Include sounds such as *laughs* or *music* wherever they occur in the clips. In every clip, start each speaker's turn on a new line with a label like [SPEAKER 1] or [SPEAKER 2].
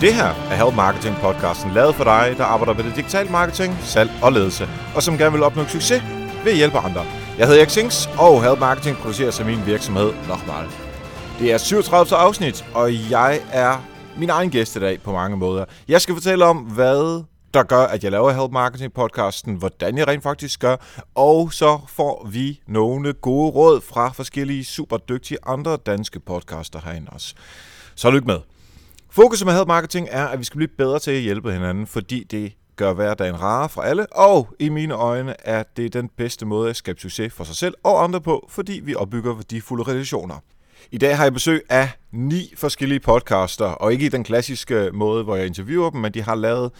[SPEAKER 1] Det her er Help Marketing podcasten, lavet for dig, der arbejder med det digitale marketing, salg og ledelse, og som gerne vil opnå succes ved at hjælpe andre. Jeg hedder Erik Sings, og Help Marketing producerer sig min virksomhed Nochmal. Det er 37. afsnit, og jeg er min egen gæst i dag på mange måder. Jeg skal fortælle om, hvad der gør, at jeg laver Help Marketing podcasten, hvordan jeg rent faktisk gør, og så får vi nogle gode råd fra forskellige super dygtige andre danske podcaster herinde også. Så lykke med. Fokus med Help Marketing er, at vi skal blive bedre til at hjælpe hinanden, fordi det gør hverdagen rarere for alle, og i mine øjne er det den bedste måde at skabe succes for sig selv og andre på, fordi vi opbygger værdifulde relationer. I dag har jeg besøg af ni forskellige podcaster, og ikke i den klassiske måde, hvor jeg interviewer dem, men de har lavet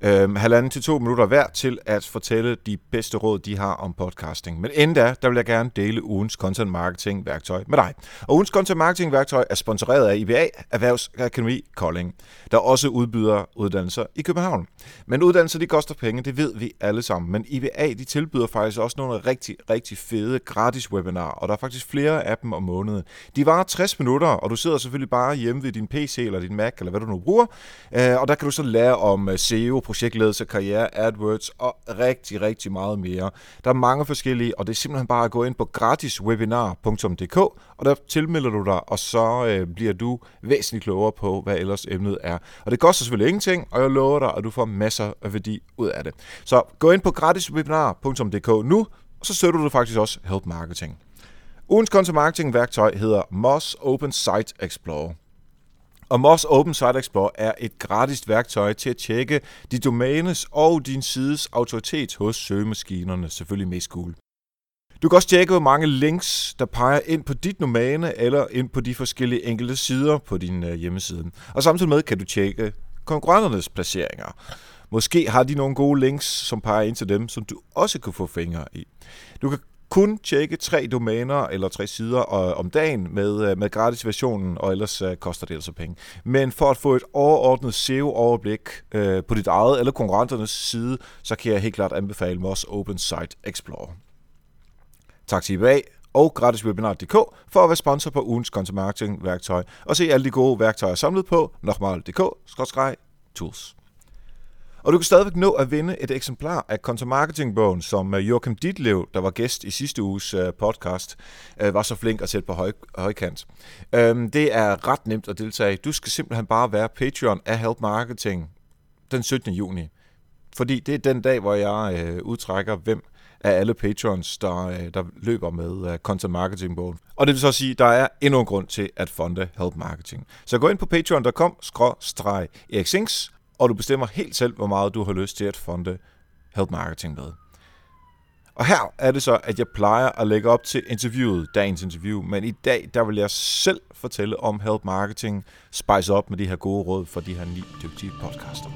[SPEAKER 1] øh, halvanden til to minutter hver til at fortælle de bedste råd, de har om podcasting. Men inden da, der vil jeg gerne dele ugens content marketing værktøj med dig. Og ugens content marketing værktøj er sponsoreret af IBA Erhvervsakademi Kolding, der også udbyder uddannelser i København. Men uddannelser, de koster penge, det ved vi alle sammen. Men IBA, de tilbyder faktisk også nogle rigtig, rigtig fede gratis webinarer, og der er faktisk flere af dem om måneden. De varer 60 minutter, og du sidder selvfølgelig bare hjemme ved din PC eller din Mac, eller hvad du nu bruger, øh, og der kan du så lære om øh, SEO, projektledelse, karriere, AdWords og rigtig, rigtig meget mere. Der er mange forskellige, og det er simpelthen bare at gå ind på gratiswebinar.dk, og der tilmelder du dig, og så øh, bliver du væsentligt klogere på, hvad ellers emnet er. Og det koster selvfølgelig ingenting, og jeg lover dig, at du får masser af værdi ud af det. Så gå ind på gratiswebinar.dk nu, og så støtter du faktisk også Help Marketing. Ugens content marketing værktøj hedder Moz Open Site Explorer. Og Moz Open Site Explorer er et gratis værktøj til at tjekke dit domænes og din sides autoritet hos søgemaskinerne, selvfølgelig mest Google. Du kan også tjekke, hvor mange links, der peger ind på dit domæne eller ind på de forskellige enkelte sider på din øh, hjemmeside. Og samtidig med kan du tjekke konkurrenternes placeringer. Måske har de nogle gode links, som peger ind til dem, som du også kan få fingre i. Du kan kun tjekke tre domæner eller tre sider øh, om dagen med, øh, med gratis versionen, og ellers øh, koster det altså penge. Men for at få et overordnet SEO-overblik øh, på dit eget eller konkurrenternes side, så kan jeg helt klart anbefale Moz Open Site Explorer. Tak til IBA og gratiswebinar.dk for at være sponsor på ugens content marketing værktøj og se alle de gode værktøjer samlet på nokmal.dk-tools. Og du kan stadigvæk nå at vinde et eksemplar af Content Marketing-bogen, som øh, Joachim Ditlev, der var gæst i sidste uges øh, podcast, øh, var så flink at sætte på høj, højkant. Øhm, det er ret nemt at deltage. Du skal simpelthen bare være Patreon af Help Marketing den 17. juni. Fordi det er den dag, hvor jeg udtrækker, hvem af alle patrons, der, der løber med content marketing bogen. Og det vil så sige, at der er endnu en grund til at fonde Help Marketing. Så gå ind på patreon.com-erik og du bestemmer helt selv, hvor meget du har lyst til at fonde Help Marketing med. Og her er det så, at jeg plejer at lægge op til interviewet, dagens interview, men i dag, der vil jeg selv fortælle om Help Marketing, spice op med de her gode råd for de her ni dygtige podcaster.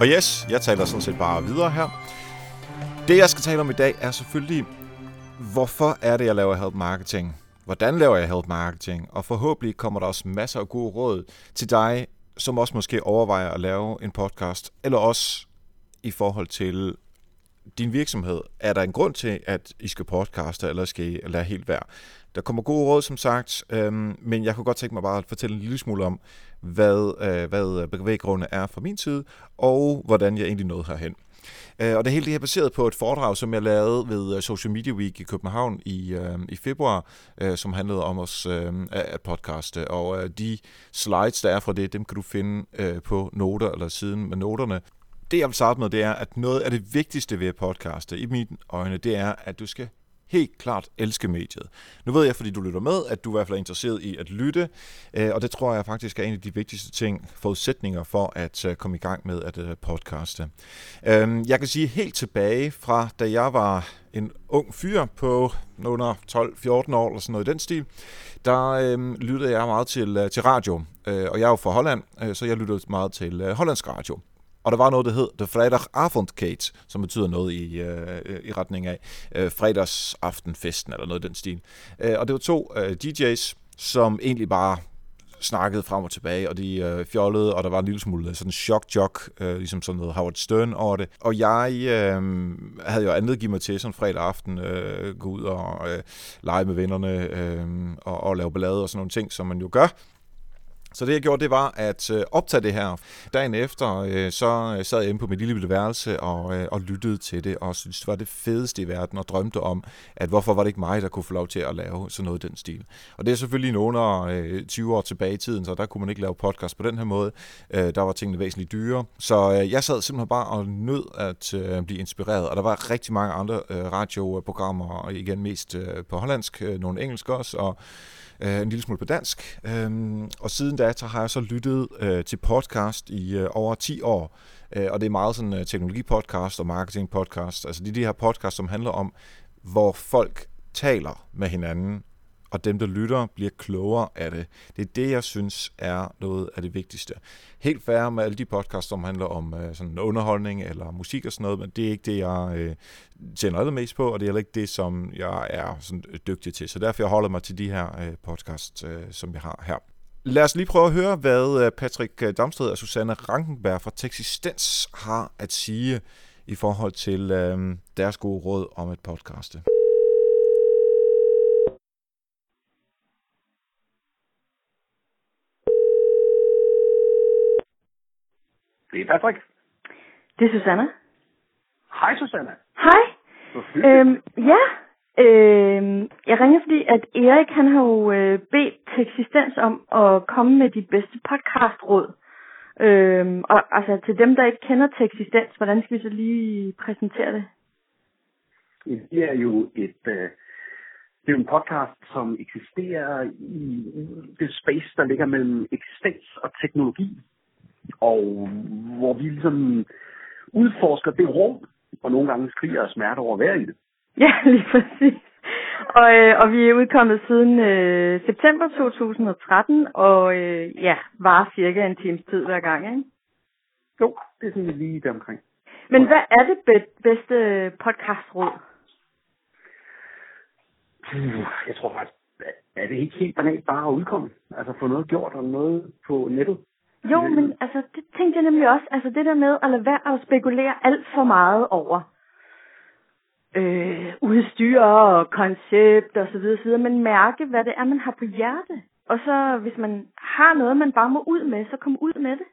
[SPEAKER 1] Og yes, jeg taler sådan set bare videre her. Det, jeg skal tale om i dag, er selvfølgelig, hvorfor er det, jeg laver Help Marketing? Hvordan laver jeg help marketing, og forhåbentlig kommer der også masser af gode råd til dig, som også måske overvejer at lave en podcast, eller også i forhold til din virksomhed. Er der en grund til, at I skal podcaste, eller skal I lade helt være? Der kommer gode råd, som sagt, øhm, men jeg kunne godt tænke mig bare at fortælle en lille smule om, hvad, øh, hvad bevæggrunde er fra min side, og hvordan jeg egentlig nåede herhen. Øh, og det hele det her baseret på et foredrag, som jeg lavede ved øh, Social Media Week i København i, øh, i februar, øh, som handlede om os øh, at podcaste. Og øh, de slides, der er fra det, dem kan du finde øh, på noter eller siden med noterne. Det jeg vil starte med, det er, at noget af det vigtigste ved at podcaste, i mine øjne, det er, at du skal helt klart elske mediet. Nu ved jeg, fordi du lytter med, at du i hvert fald er interesseret i at lytte, øh, og det tror jeg faktisk er en af de vigtigste ting, forudsætninger for at øh, komme i gang med at øh, podcaste. Øhm, jeg kan sige helt tilbage fra, da jeg var en ung fyr på under 12-14 år, eller sådan noget i den stil, der øh, lyttede jeg meget til, til radio. og jeg er jo fra Holland, så jeg lyttede meget til hollandsk radio. Og der var noget, der hed The Fredag Kate, som betyder noget i, øh, i retning af øh, fredagsaftenfesten, eller noget i den stil. Øh, og det var to øh, DJ's, som egentlig bare snakkede frem og tilbage, og de øh, fjollede, og der var en lille smule øh, sådan chok-jok, øh, ligesom sådan noget Howard Stern over det. Og jeg øh, havde jo andet give mig til sådan fredag aften, øh, gå ud og øh, lege med vennerne øh, og, og lave ballade og sådan nogle ting, som man jo gør. Så det jeg gjorde, det var at øh, optage det her. Dagen efter, øh, så øh, sad jeg inde på mit lille bitte værelse og, øh, og lyttede til det, og syntes, det var det fedeste i verden, og drømte om, at hvorfor var det ikke mig, der kunne få lov til at lave sådan noget i den stil. Og det er selvfølgelig nogle øh, 20 år tilbage i tiden, så der kunne man ikke lave podcast på den her måde. Øh, der var tingene væsentligt dyre. Så øh, jeg sad simpelthen bare og nød at øh, blive inspireret, og der var rigtig mange andre øh, radioprogrammer, og igen mest øh, på hollandsk, øh, nogle engelsk også, og øh, en lille smule på dansk. Øh, og siden da så har jeg så lyttet øh, til podcast i øh, over 10 år, øh, og det er meget sådan øh, teknologipodcast og marketingpodcast. Altså det er de her podcast, som handler om, hvor folk taler med hinanden og dem, der lytter, bliver klogere af det. Det er det, jeg synes er noget af det vigtigste. Helt færre med alle de podcasts, som handler om øh, sådan underholdning eller musik og sådan noget, men det er ikke det, jeg øh, tjener allermest på, og det er heller ikke det, som jeg er sådan øh, dygtig til. Så derfor jeg holder mig til de her øh, podcasts, øh, som jeg har her. Lad os lige prøve at høre, hvad øh, Patrick øh, Damsted og Susanne Rankenberg fra Texistens har at sige i forhold til øh, deres gode råd om et podcast.
[SPEAKER 2] Det er Patrick.
[SPEAKER 3] Det er Susanne.
[SPEAKER 2] Hej Susanne.
[SPEAKER 3] Hej. Øhm, ja, øhm, jeg ringer fordi, at Erik han har jo øh, bedt til eksistens om at komme med de bedste podcastråd. Øhm, og altså til dem, der ikke kender til eksistens, hvordan skal vi så lige præsentere det?
[SPEAKER 2] Det er jo et, øh, det er en podcast, som eksisterer i det space, der ligger mellem eksistens og teknologi og hvor vi ligesom udforsker det rum, og nogle gange skriger og smerte over hver i det.
[SPEAKER 3] Ja, *laughs* lige præcis. Og, øh, og vi er udkommet siden øh, september 2013, og øh, ja, var cirka en times tid hver gang, ikke?
[SPEAKER 2] Jo, det er sådan lige der omkring.
[SPEAKER 3] Men hvad er det bedste podcastråd?
[SPEAKER 2] Jeg tror faktisk, er det ikke helt banalt bare at udkomme? Altså få noget gjort og noget på nettet?
[SPEAKER 3] Jo, men altså, det tænkte jeg nemlig også. Altså det der med at lade være at spekulere alt for meget over øh, udstyr og koncept og så videre, så videre, men mærke, hvad det er, man har på hjerte. Og så hvis man har noget, man bare må ud med, så kom ud med det.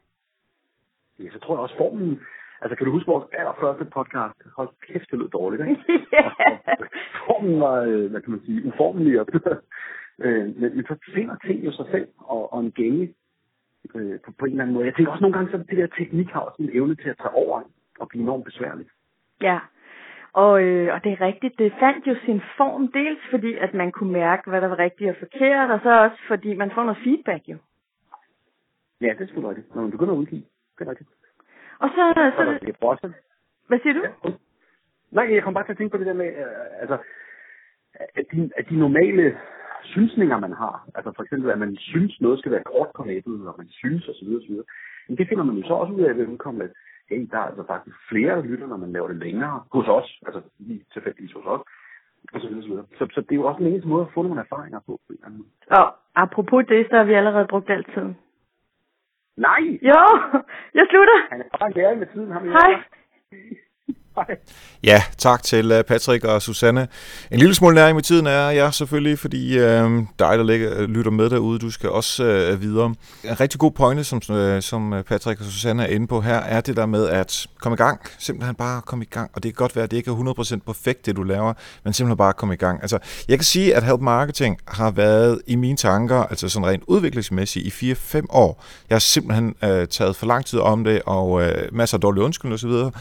[SPEAKER 2] Ja, så tror jeg også formen, altså kan du huske vores allerførste podcast? Hold kæft, det lød dårligt, ikke? *laughs* yeah. formen var, øh, hvad kan man sige, uformelig. *laughs* Øh, men, men så finder ting jo sig selv og, og en gænge øh, på, på en eller anden måde. Jeg tænker også nogle gange, så det der teknik har også en evne til at tage over og blive enormt besværligt.
[SPEAKER 3] Ja, og, øh, og det er rigtigt, det fandt jo sin form, dels fordi, at man kunne mærke, hvad der var rigtigt og forkert, og så også fordi, man får noget feedback jo.
[SPEAKER 2] Ja, det er selvfølgelig rigtigt, når man begynder at udgive. Det er rigtigt.
[SPEAKER 3] Og så... så, så
[SPEAKER 2] det er også.
[SPEAKER 3] Hvad siger du?
[SPEAKER 2] Ja. Nej, jeg kom bare til at tænke på det der med, øh, altså, at de, at de normale synsninger, man har. Altså for eksempel, at man synes, noget skal være kort på nettet, og man synes osv. osv. Men det finder man jo så også ud af ved udkommet, at hey, der er altså faktisk flere, der lytter, når man laver det længere hos os, altså lige tilfældigvis hos os. Og så, videre, så, videre. så, så det er jo også en eneste måde at få nogle erfaringer på.
[SPEAKER 3] og apropos det, så har vi allerede brugt altid.
[SPEAKER 2] Nej!
[SPEAKER 3] Jo, *laughs* jeg slutter.
[SPEAKER 2] Han er bare lærer med tiden. Ham
[SPEAKER 3] Hej. *laughs*
[SPEAKER 1] Ja, tak til øh, Patrick og Susanne. En lille smule næring med tiden er jeg selvfølgelig, fordi øh, dig, der ligger, øh, lytter med derude, du skal også øh, videre. En rigtig god pointe, som, øh, som øh, Patrick og Susanne er inde på her, er det der med at komme i gang. Simpelthen bare komme i gang. Og det kan godt være, at det ikke er 100% perfekt, det du laver, men simpelthen bare komme i gang. Altså, jeg kan sige, at Help Marketing har været i mine tanker, altså sådan rent udviklingsmæssigt, i 4-5 år. Jeg har simpelthen øh, taget for lang tid om det, og øh, masser af dårlige undskyldninger osv.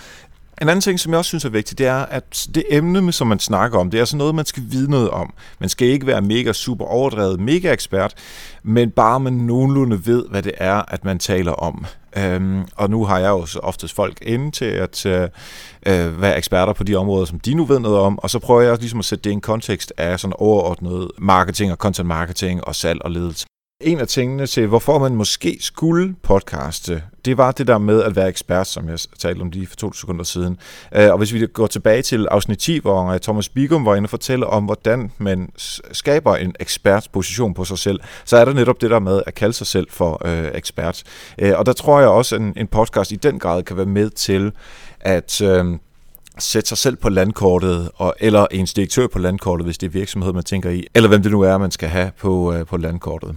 [SPEAKER 1] En anden ting, som jeg også synes er vigtigt, det er, at det emne, som man snakker om, det er sådan noget, man skal vide noget om. Man skal ikke være mega super overdrevet, mega ekspert, men bare man nogenlunde ved, hvad det er, at man taler om. Øhm, og nu har jeg jo så oftest folk inde til at øh, øh være eksperter på de områder, som de nu ved noget om, og så prøver jeg også ligesom at sætte det i en kontekst af sådan overordnet marketing og content marketing og salg og ledelse. En af tingene til, hvorfor man måske skulle podcaste, det var det der med at være ekspert, som jeg talte om lige for to sekunder siden. Øh, og hvis vi går tilbage til afsnit 10, hvor øh, Thomas Bigum var inde og fortælle om, hvordan man skaber en ekspertposition på sig selv, så er der netop det der med at kalde sig selv for øh, ekspert. Øh, og der tror jeg også, at en, en podcast i den grad kan være med til at... Øh, sætte sig selv på landkortet, og, eller en direktør på landkortet, hvis det er virksomhed, man tænker i, eller hvem det nu er, man skal have på, øh, på landkortet.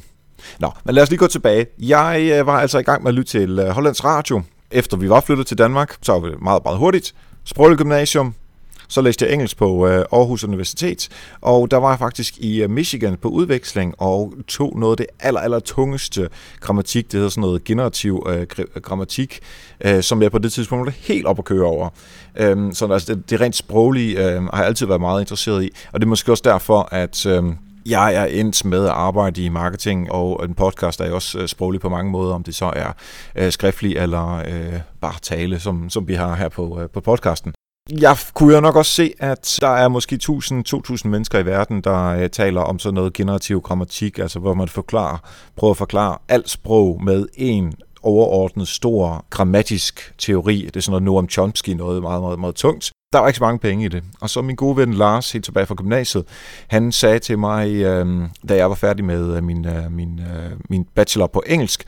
[SPEAKER 1] Nå, men lad os lige gå tilbage. Jeg øh, var altså i gang med at lytte til øh, Hollands Radio, efter vi var flyttet til Danmark, så var det meget, meget hurtigt. Sproglig Gymnasium, så læste jeg engelsk på øh, Aarhus Universitet, og der var jeg faktisk i Michigan på udveksling og tog noget af det aller, aller tungeste grammatik, det hedder sådan noget generativ øh, grammatik, øh, som jeg på det tidspunkt var helt op at køre over. Øh, så altså, det, det rent sproglige øh, har jeg altid været meget interesseret i, og det er måske også derfor, at... Øh, jeg er endt med at arbejde i marketing, og øh, en podcast er jo også øh, sproglig på mange måder, om det så er øh, skriftlig eller øh, bare tale, som, som vi har her på, øh, på podcasten. Jeg kunne jo nok også se, at der er måske 1000-2000 mennesker i verden, der øh, taler om sådan noget generativ grammatik, altså hvor man forklarer, prøver at forklare alt sprog med en overordnet stor grammatisk teori. Det er sådan noget Noam Chomsky, noget meget, meget, meget tungt. Der var ikke så mange penge i det. Og så min gode ven Lars, helt tilbage fra gymnasiet, han sagde til mig, øh, da jeg var færdig med øh, min, øh, min, øh, min bachelor på engelsk,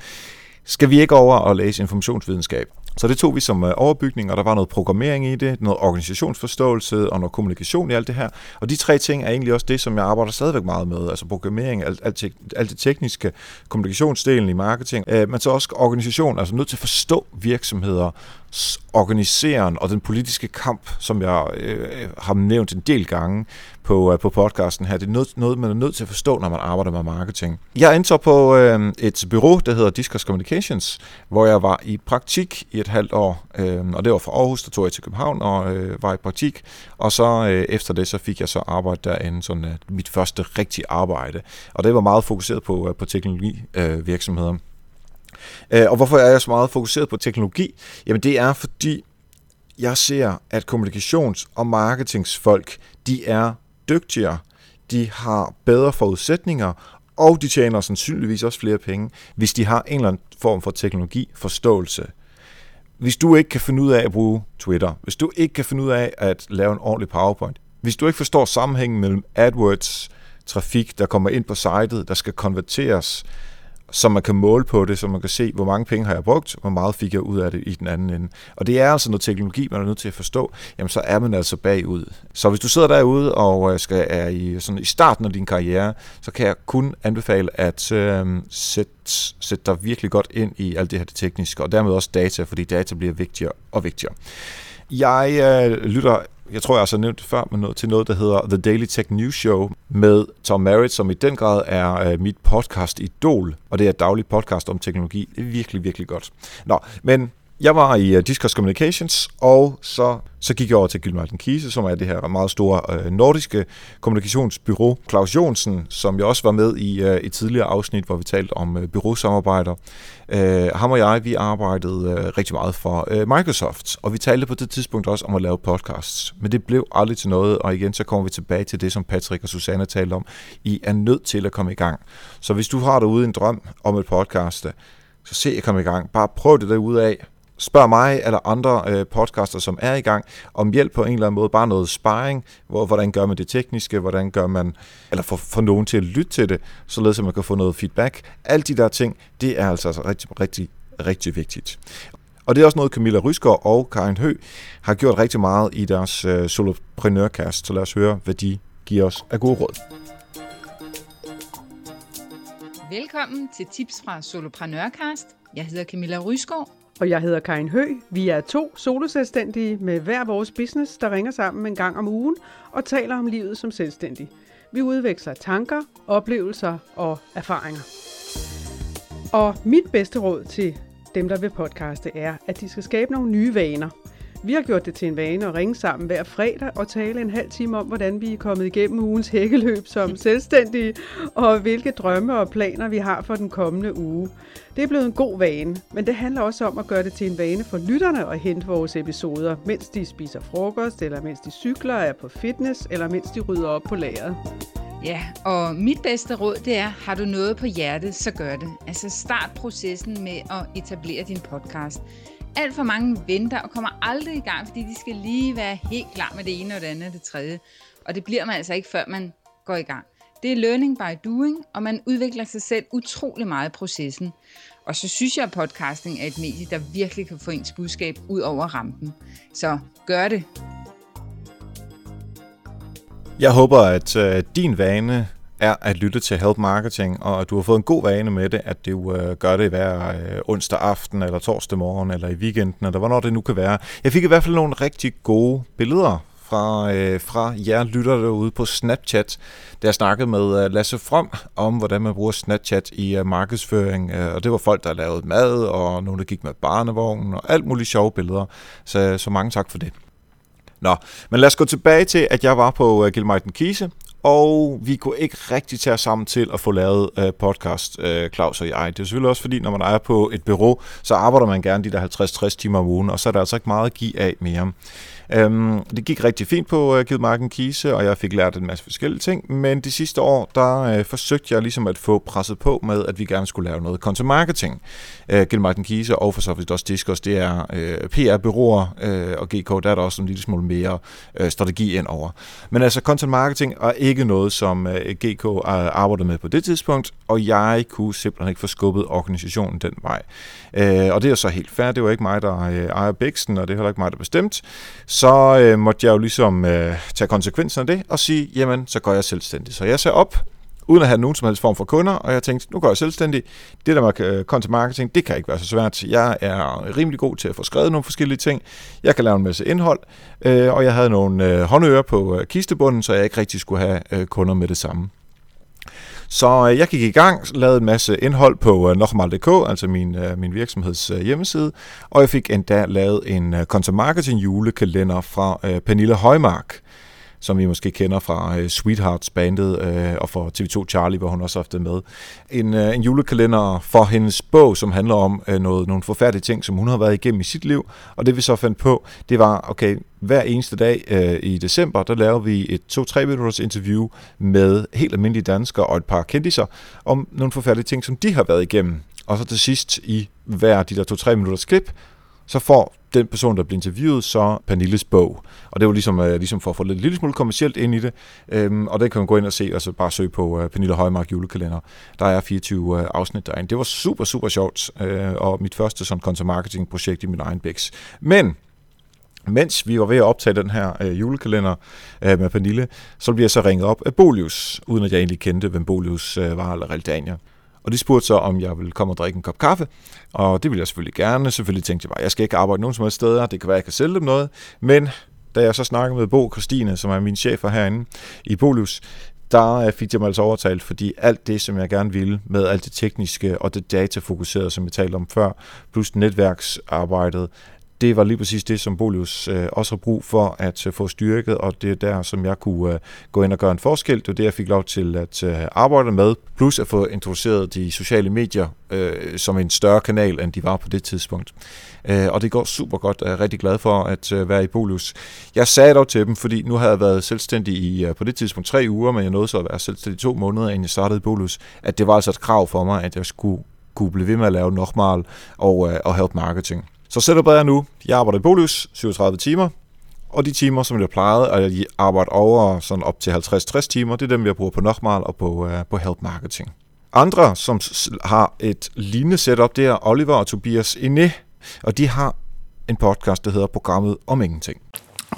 [SPEAKER 1] skal vi ikke over og læse informationsvidenskab? Så det tog vi som øh, overbygning, og der var noget programmering i det, noget organisationsforståelse og noget kommunikation i alt det her. Og de tre ting er egentlig også det, som jeg arbejder stadigvæk meget med. Altså programmering, alt, alt, alt det tekniske, kommunikationsdelen i marketing, øh, men så også organisation, altså nødt til at forstå virksomheder, organiseren og den politiske kamp, som jeg øh, øh har nævnt en del gange på, øh, på podcasten her, det er noget, noget, man er nødt til at forstå, når man arbejder med marketing. Jeg endte på øh, et bureau, der hedder Discus Communications, hvor jeg var i praktik i et halvt år, øh, og det var fra Aarhus, der tog jeg til København og øh, var i praktik, og så øh, efter det, så fik jeg så arbejde derinde, sådan øh, mit første rigtige arbejde, og det var meget fokuseret på, øh, på teknologivirksomheder. Øh, Øh, og hvorfor er jeg så meget fokuseret på teknologi? Jamen det er fordi, jeg ser, at kommunikations- og marketingsfolk, de er dygtigere, de har bedre forudsætninger, og de tjener sandsynligvis også flere penge, hvis de har en eller anden form for teknologiforståelse. Hvis du ikke kan finde ud af at bruge Twitter, hvis du ikke kan finde ud af at lave en ordentlig PowerPoint, hvis du ikke forstår sammenhængen mellem AdWords, trafik, der kommer ind på sitet, der skal konverteres, så man kan måle på det, så man kan se, hvor mange penge har jeg brugt, hvor meget fik jeg ud af det i den anden ende. Og det er altså noget teknologi, man er nødt til at forstå, jamen så er man altså bagud. Så hvis du sidder derude og øh, skal, er i, sådan, i starten af din karriere, så kan jeg kun anbefale at øh, sætte, sætte dig virkelig godt ind i alt det her det tekniske, og dermed også data, fordi data bliver vigtigere og vigtigere. Jeg øh, lytter jeg tror, jeg også har nævnt det før, men noget, til noget, der hedder The Daily Tech News Show med Tom Merritt, som i den grad er øh, mit podcast idol, og det er et dagligt podcast om teknologi. Det er virkelig, virkelig godt. Nå, men jeg var i øh, uh, Discuss Communications, og så, så gik jeg over til Gylmartin Kise, som er det her meget store uh, nordiske kommunikationsbyrå. Claus Jonsen, som jeg også var med i uh, et tidligere afsnit, hvor vi talte om uh, byråsamarbejder. Uh, ham og jeg, vi arbejdede uh, rigtig meget for uh, Microsoft, og vi talte på det tidspunkt også om at lave podcasts. Men det blev aldrig til noget, og igen så kommer vi tilbage til det, som Patrick og Susanne talte om. I er nødt til at komme i gang. Så hvis du har derude en drøm om et podcast, så se at komme i gang. Bare prøv det derude af Spørg mig eller andre øh, podcaster, som er i gang, om hjælp på en eller anden måde, bare noget sparring, hvor, hvordan gør man det tekniske, hvordan gør man, eller få, få nogen til at lytte til det, således at man kan få noget feedback. Alle de der ting, det er altså, altså rigtig, rigtig, rigtig vigtigt. Og det er også noget, Camilla Rysgaard og Karin Hø har gjort rigtig meget i deres øh, soloprenørkast, så lad os høre, hvad de giver os af gode råd.
[SPEAKER 4] Velkommen til Tips fra Soloprenørkast. Jeg hedder Camilla Rysgaard,
[SPEAKER 5] og jeg hedder Karin Hø. Vi er to soloselvstændige med hver vores business, der ringer sammen en gang om ugen og taler om livet som selvstændig. Vi udveksler tanker, oplevelser og erfaringer. Og mit bedste råd til dem, der vil podcaste, er, at de skal skabe nogle nye vaner. Vi har gjort det til en vane at ringe sammen hver fredag og tale en halv time om, hvordan vi er kommet igennem ugens hækkeløb som selvstændige, og hvilke drømme og planer vi har for den kommende uge. Det er blevet en god vane, men det handler også om at gøre det til en vane for lytterne at hente vores episoder, mens de spiser frokost, eller mens de cykler, er på fitness, eller mens de rydder op på lageret.
[SPEAKER 4] Ja, og mit bedste råd, det er, har du noget på hjertet, så gør det. Altså start processen med at etablere din podcast. Alt for mange venter og kommer aldrig i gang, fordi de skal lige være helt klar med det ene og det andet og det tredje. Og det bliver man altså ikke, før man går i gang. Det er learning by doing, og man udvikler sig selv utrolig meget i processen. Og så synes jeg, at podcasting er et medie, der virkelig kan få ens budskab ud over rampen. Så gør det.
[SPEAKER 1] Jeg håber, at øh, din vane er at lytte til Help Marketing, og at du har fået en god vane med det, at du øh, gør det hver øh, onsdag aften, eller torsdag morgen, eller i weekenden, eller hvornår det nu kan være. Jeg fik i hvert fald nogle rigtig gode billeder fra, øh, fra jer lytter derude på Snapchat, der jeg snakkede med øh, Lasse From om, hvordan man bruger Snapchat i øh, markedsføring. Øh, og det var folk, der lavede mad, og nogle, der gik med barnevognen, og alt muligt sjove billeder. Så, så mange tak for det. Nå, men lad os gå tilbage til, at jeg var på øh, Gilmeiten Kise, og vi kunne ikke rigtig tage os sammen til at få lavet øh, podcast, øh, Claus og jeg. Det er selvfølgelig også fordi, når man er på et bureau, så arbejder man gerne de der 50-60 timer om ugen, og så er der altså ikke meget at give af mere. Øhm, det gik rigtig fint på øh, Gilmarken Kise, og jeg fik lært en masse forskellige ting, men de sidste år, der øh, forsøgte jeg ligesom at få presset på med, at vi gerne skulle lave noget content marketing. Øh, Gilmarken Kise og for så vidt også Discos, det er øh, PR-byråer, øh, og GK, der er der også en lille smule mere øh, strategi ind over. Men altså, content marketing er ikke noget, som øh, GK arbejder øh, arbejdede med på det tidspunkt, og jeg kunne simpelthen ikke få skubbet organisationen den vej. Øh, og det er så helt fair, det var ikke mig, der øh, ejer Bixen, og det er heller ikke mig, der bestemt så øh, måtte jeg jo ligesom øh, tage konsekvensen af det og sige, jamen, så går jeg selvstændig. Så jeg sagde op, uden at have nogen som helst form for kunder, og jeg tænkte, nu går jeg selvstændig. Det der med content øh, marketing, det kan ikke være så svært. Jeg er rimelig god til at få skrevet nogle forskellige ting. Jeg kan lave en masse indhold, øh, og jeg havde nogle øh, håndører på kistebunden, så jeg ikke rigtig skulle have kunder med det samme. Så øh, jeg gik i gang, lavede en masse indhold på øh, Nochmal.dk, altså min, øh, min virksomheds hjemmeside, og jeg fik endda lavet en content marketing julekalender fra Pernille Højmark, som vi måske kender fra øh, Sweethearts bandet øh, og fra TV2 Charlie, hvor hun også har haft det med. En, øh, en julekalender for hendes bog, som handler om øh, noget, nogle forfærdelige ting, som hun har været igennem i sit liv. Og det vi så fandt på, det var, okay, hver eneste dag øh, i december, der laver vi et 2-3 minutters interview med helt almindelige danskere og et par kendiser om nogle forfærdelige ting, som de har været igennem. Og så til sidst i hver de der 2-3 minutters klip, så får den person, der bliver interviewet, så Pernilles bog. Og det var ligesom, øh, ligesom for at få lidt lille smule kommercielt ind i det. Øhm, og det kan man gå ind og se, og så bare søge på øh, Pernille Højmark julekalender. Der er 24 øh, afsnit derinde. Det var super, super sjovt, øh, og mit første sådan content marketing projekt i min egen bæks. Men mens vi var ved at optage den her øh, julekalender øh, med Pernille, så blev jeg så ringet op af Bolius, uden at jeg egentlig kendte, hvem Bolius øh, var, eller Realdania. Og de spurgte så, om jeg ville komme og drikke en kop kaffe, og det ville jeg selvfølgelig gerne. Selvfølgelig tænkte jeg bare, jeg skal ikke arbejde nogen som helst steder, det kan være, jeg kan sælge dem noget. Men da jeg så snakkede med Bo Christine, som er min chef herinde i Bolius, der øh, fik jeg mig altså overtalt, fordi alt det, som jeg gerne ville, med alt det tekniske og det datafokuserede, som jeg talte om før, plus netværksarbejdet, det var lige præcis det, som Bolius øh, også har brug for at øh, få styrket, og det er der, som jeg kunne øh, gå ind og gøre en forskel. Det var det, jeg fik lov til at øh, arbejde med, plus at få introduceret de sociale medier øh, som en større kanal, end de var på det tidspunkt. Øh, og det går super godt. Jeg er rigtig glad for at øh, være i Bolius. Jeg sagde dog til dem, fordi nu havde jeg været selvstændig i øh, på det tidspunkt tre uger, men jeg nåede så at være selvstændig to måneder, inden jeg startede i Bolius, at det var altså et krav for mig, at jeg skulle kunne blive ved med at lave Nochmal og, øh, og help marketing. Så setup er nu, jeg arbejder i Bolius 37 timer, og de timer, som jeg plejede at arbejde over sådan op til 50-60 timer, det er dem, jeg bruger på Nochmal og på, uh, på Help Marketing. Andre, som har et lignende setup, det er Oliver og Tobias Ine, og de har en podcast, der hedder Programmet om Ingenting.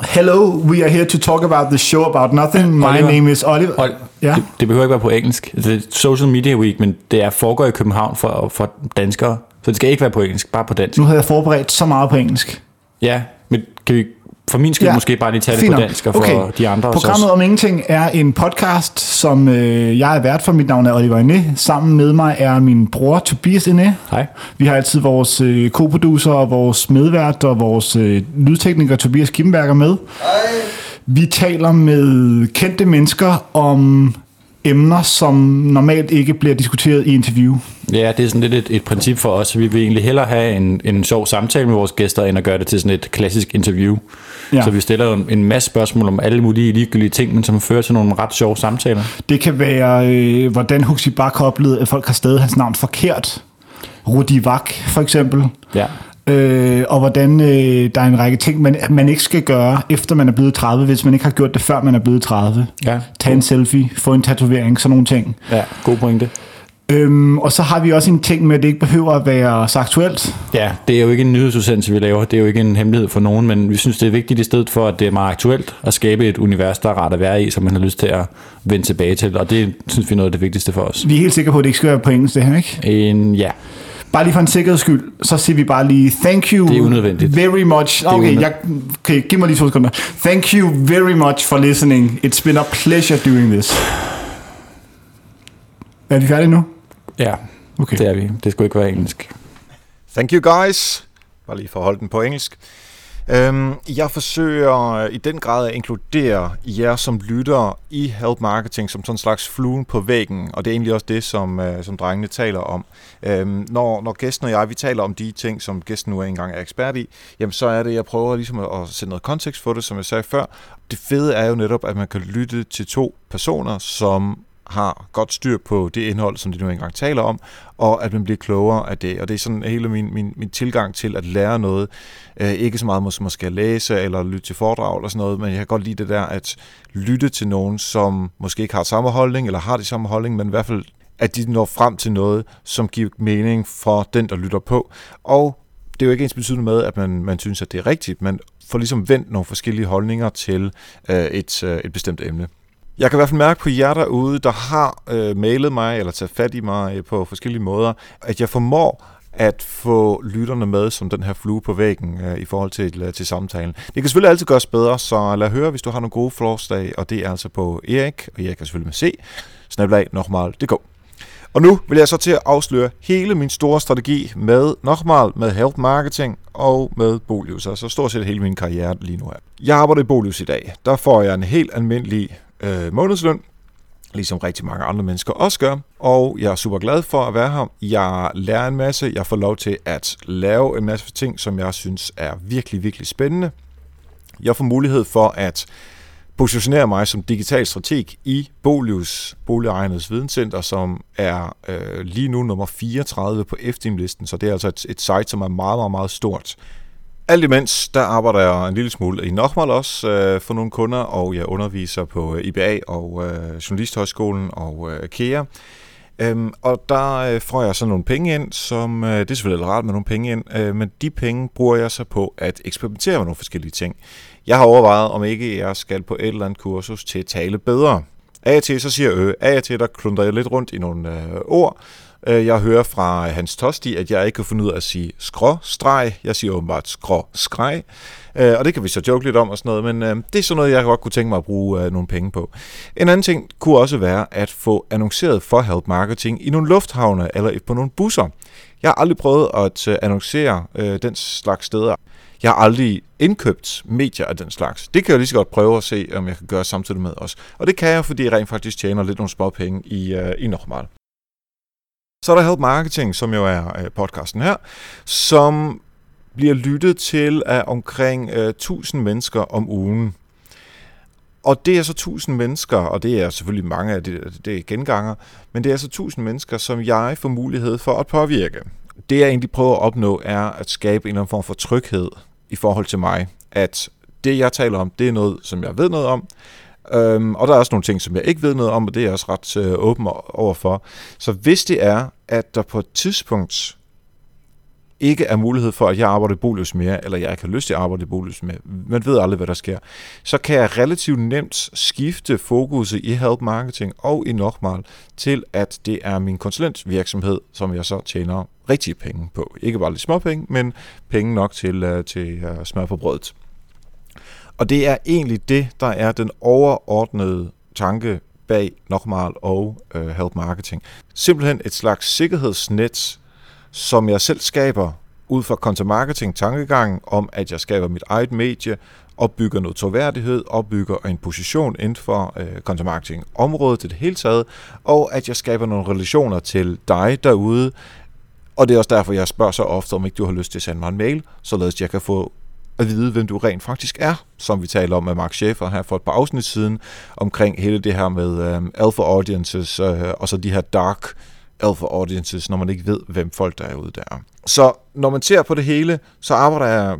[SPEAKER 6] Hello, we are here to talk about the show about nothing. My Oliver. name is Oliver.
[SPEAKER 7] Ol- ja. det, det behøver ikke være på engelsk. Det er Social Media Week, men det er foregår i København for, for danskere. Så det skal ikke være på engelsk, bare på dansk.
[SPEAKER 6] Nu har jeg forberedt så meget på engelsk.
[SPEAKER 7] Ja, men kan vi for min skyld ja, måske bare lige tage det på dansk, og for okay. de andre
[SPEAKER 6] Programmet om Ingenting er en podcast, som øh, jeg er vært for. Mit navn er Oliver Ine. Sammen med mig er min bror Tobias Ine.
[SPEAKER 7] Hej.
[SPEAKER 6] Vi har altid vores øh, co-producer og vores medvært og vores øh, lydtekniker Tobias Kimberger med. Hej. Vi taler med kendte mennesker om emner, som normalt ikke bliver diskuteret i interview.
[SPEAKER 7] Ja, det er sådan lidt et, et princip for os. Vi vil egentlig hellere have en, en sjov samtale med vores gæster, end at gøre det til sådan et klassisk interview. Ja. Så vi stiller en, en masse spørgsmål om alle mulige ligegyldige ting, men som fører til nogle ret sjove samtaler.
[SPEAKER 6] Det kan være, øh, hvordan Huxi Bak har oplevet, at folk har stadig hans navn forkert. Rudi Vak, for eksempel.
[SPEAKER 7] Ja.
[SPEAKER 6] Øh, og hvordan øh, der er en række ting, man, man ikke skal gøre, efter man er blevet 30, hvis man ikke har gjort det, før man er blevet 30.
[SPEAKER 7] Ja.
[SPEAKER 6] Tag en selfie, få en tatovering, sådan nogle ting.
[SPEAKER 7] Ja, god pointe.
[SPEAKER 6] Øhm, og så har vi også en ting med, at det ikke behøver at være så aktuelt.
[SPEAKER 7] Ja, det er jo ikke en nyhedsudsendelse, vi laver. Det er jo ikke en hemmelighed for nogen, men vi synes, det er vigtigt i stedet for, at det er meget aktuelt at skabe et univers, der er rart at være i, som man har lyst til at vende tilbage til. Og det synes vi er noget af det vigtigste for os.
[SPEAKER 6] Vi er helt sikre på, at det ikke skal være på engelsk, det her, ikke?
[SPEAKER 7] En, ja.
[SPEAKER 6] Bare lige for en sikkerheds skyld, så siger vi bare lige, thank you
[SPEAKER 7] det er unødvendigt.
[SPEAKER 6] very much. Okay, jeg, okay, giv mig lige to sekunder. Thank you very much for listening. It's been a pleasure doing this. Er vi færdige nu?
[SPEAKER 7] Ja, okay. det er vi. Det skulle ikke være engelsk.
[SPEAKER 1] Thank you guys. Bare lige for at holde den på engelsk. Øhm, jeg forsøger i den grad at inkludere jer som lyttere i Help Marketing som sådan en slags fluen på væggen, og det er egentlig også det, som, øh, som drengene taler om. Øhm, når, når gæsten og jeg, vi taler om de ting, som gæsten nu engang er ekspert i, jamen så er det, jeg prøver ligesom at, at sætte noget kontekst for det, som jeg sagde før. Det fede er jo netop, at man kan lytte til to personer, som har godt styr på det indhold, som de nu engang taler om, og at man bliver klogere af det. Og det er sådan hele min, min, min tilgang til at lære noget. Øh, ikke så meget som at skal læse eller lytte til foredrag eller sådan noget, men jeg kan godt lide det der at lytte til nogen, som måske ikke har samme holdning, eller har de samme holdning, men i hvert fald at de når frem til noget, som giver mening for den, der lytter på. Og det er jo ikke ens betydende med, at man, man synes, at det er rigtigt, men får ligesom vendt nogle forskellige holdninger til øh, et, øh, et bestemt emne. Jeg kan i hvert fald mærke på jer derude, der har øh, mailet mig eller taget fat i mig øh, på forskellige måder, at jeg formår at få lytterne med som den her flue på væggen øh, i forhold til, øh, til samtalen. Det kan selvfølgelig altid gøres bedre, så lad høre, hvis du har nogle gode forslag, og det er altså på Erik, og Erik er selvfølgelig med C, snablag nokmal.dk. Og nu vil jeg så til at afsløre hele min store strategi med Nokmal, med Health Marketing og med Bolius, altså stort set hele min karriere lige nu her. Jeg arbejder i Bolius i dag. Der får jeg en helt almindelig øh, månedsløn, ligesom rigtig mange andre mennesker også gør. Og jeg er super glad for at være her. Jeg lærer en masse. Jeg får lov til at lave en masse ting, som jeg synes er virkelig, virkelig spændende. Jeg får mulighed for at positionere mig som digital strateg i Bolius, Boligejernes Videnscenter, som er øh, lige nu nummer 34 på FDIM-listen, så det er altså et, et site, som er meget, meget, meget stort. Alt imens, der arbejder jeg en lille smule i Nochmal også øh, for nogle kunder, og jeg underviser på øh, IBA og øh, Journalisthøjskolen og øh, KEA. Øhm, og der øh, får jeg så nogle penge ind, som øh, det er selvfølgelig rart med nogle penge ind, øh, men de penge bruger jeg så på at eksperimentere med nogle forskellige ting. Jeg har overvejet, om ikke jeg skal på et eller andet kursus til at tale bedre. Af og til så siger jeg øh, af og til der klunder jeg lidt rundt i nogle øh, ord, Øh, jeg hører fra Hans Tosti, at jeg ikke kan finde ud af at sige skråstreg. Jeg siger åbenbart skråskreg. Øh, og det kan vi så joke lidt om og sådan noget, men øh, det er sådan noget, jeg godt kunne tænke mig at bruge øh, nogle penge på. En anden ting kunne også være at få annonceret for Help Marketing i nogle lufthavne eller på nogle busser. Jeg har aldrig prøvet at annoncere den slags steder. Jeg har aldrig indkøbt medier af den slags. Det kan jeg lige så godt prøve at se, om jeg kan gøre samtidig med os. Og det kan jeg, fordi jeg rent faktisk tjener lidt nogle små penge i, uh, i normal. Så er der Help Marketing, som jo er øh, podcasten her, som bliver lyttet til af omkring øh, 1000 mennesker om ugen. Og det er så 1000 mennesker, og det er selvfølgelig mange af det, det er genganger, men det er så 1000 mennesker, som jeg får mulighed for at påvirke. Det jeg egentlig prøver at opnå, er at skabe en eller anden form for tryghed i forhold til mig. At det jeg taler om, det er noget, som jeg ved noget om, Øhm, og der er også nogle ting, som jeg ikke ved noget om, og det er jeg også ret øh, åben overfor. Så hvis det er, at der på et tidspunkt ikke er mulighed for, at jeg arbejder i Bolius mere, eller jeg ikke har lyst til at arbejde i Bolius mere, man ved aldrig, hvad der sker, så kan jeg relativt nemt skifte fokus i Help Marketing og i Nokmal til, at det er min konsulentvirksomhed, som jeg så tjener rigtige penge på. Ikke bare lidt småpenge, men penge nok til, øh, til uh, smør på brødet. Og det er egentlig det, der er den overordnede tanke bag Nokmal og øh, Help Marketing. Simpelthen et slags sikkerhedsnet, som jeg selv skaber ud fra content marketing tankegang om, at jeg skaber mit eget medie, opbygger noget troværdighed, opbygger en position inden for øh, content marketing området til det hele taget, og at jeg skaber nogle relationer til dig derude. Og det er også derfor, jeg spørger så ofte, om ikke du har lyst til at sende mig en mail, således jeg kan få at vide, hvem du rent faktisk er, som vi taler om med Mark Schaefer her for et par afsnit siden, omkring hele det her med øh, alpha audiences, øh, og så de her dark alpha audiences, når man ikke ved, hvem folk der er ude der. Så når man ser på det hele, så arbejder jeg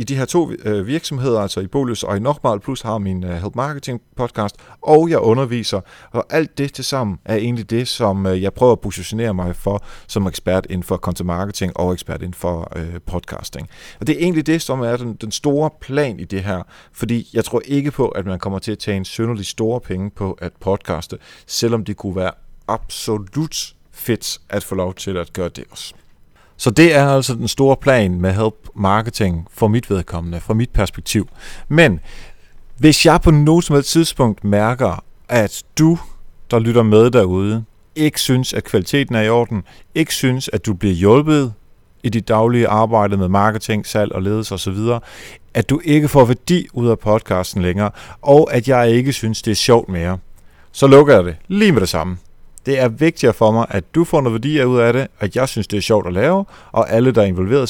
[SPEAKER 1] i de her to øh, virksomheder, altså i Bolus og i Nochmal, plus har min øh, Help Marketing podcast, og jeg underviser, og alt det til sammen er egentlig det, som øh, jeg prøver at positionere mig for som ekspert inden for content marketing og ekspert inden for øh, podcasting. Og det er egentlig det, som er den, den store plan i det her, fordi jeg tror ikke på, at man kommer til at tage en synderlig store penge på at podcaste, selvom det kunne være absolut fedt at få lov til at gøre det også. Så det er altså den store plan med Help Marketing for mit vedkommende, fra mit perspektiv. Men hvis jeg på noget som helst tidspunkt mærker, at du, der lytter med derude, ikke synes, at kvaliteten er i orden, ikke synes, at du bliver hjulpet i dit daglige arbejde med marketing, salg og ledelse osv., at du ikke får værdi ud af podcasten længere, og at jeg ikke synes, det er sjovt mere, så lukker jeg det lige med det samme. Det er vigtigere for mig, at du får noget værdi ud af det, at jeg synes, det er sjovt at lave, og alle, der er involveret,